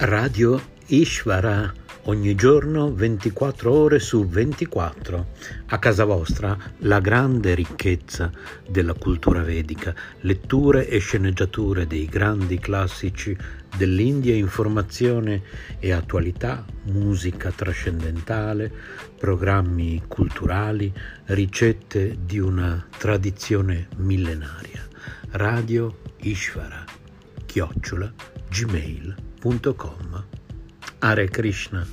Radio Ishvara ogni giorno 24 ore su 24. A casa vostra la grande ricchezza della cultura vedica, letture e sceneggiature dei grandi classici dell'India, informazione e attualità, musica trascendentale, programmi culturali, ricette di una tradizione millenaria. Radio Ishvara, chiocciola, gmail.com. Hare Krishna.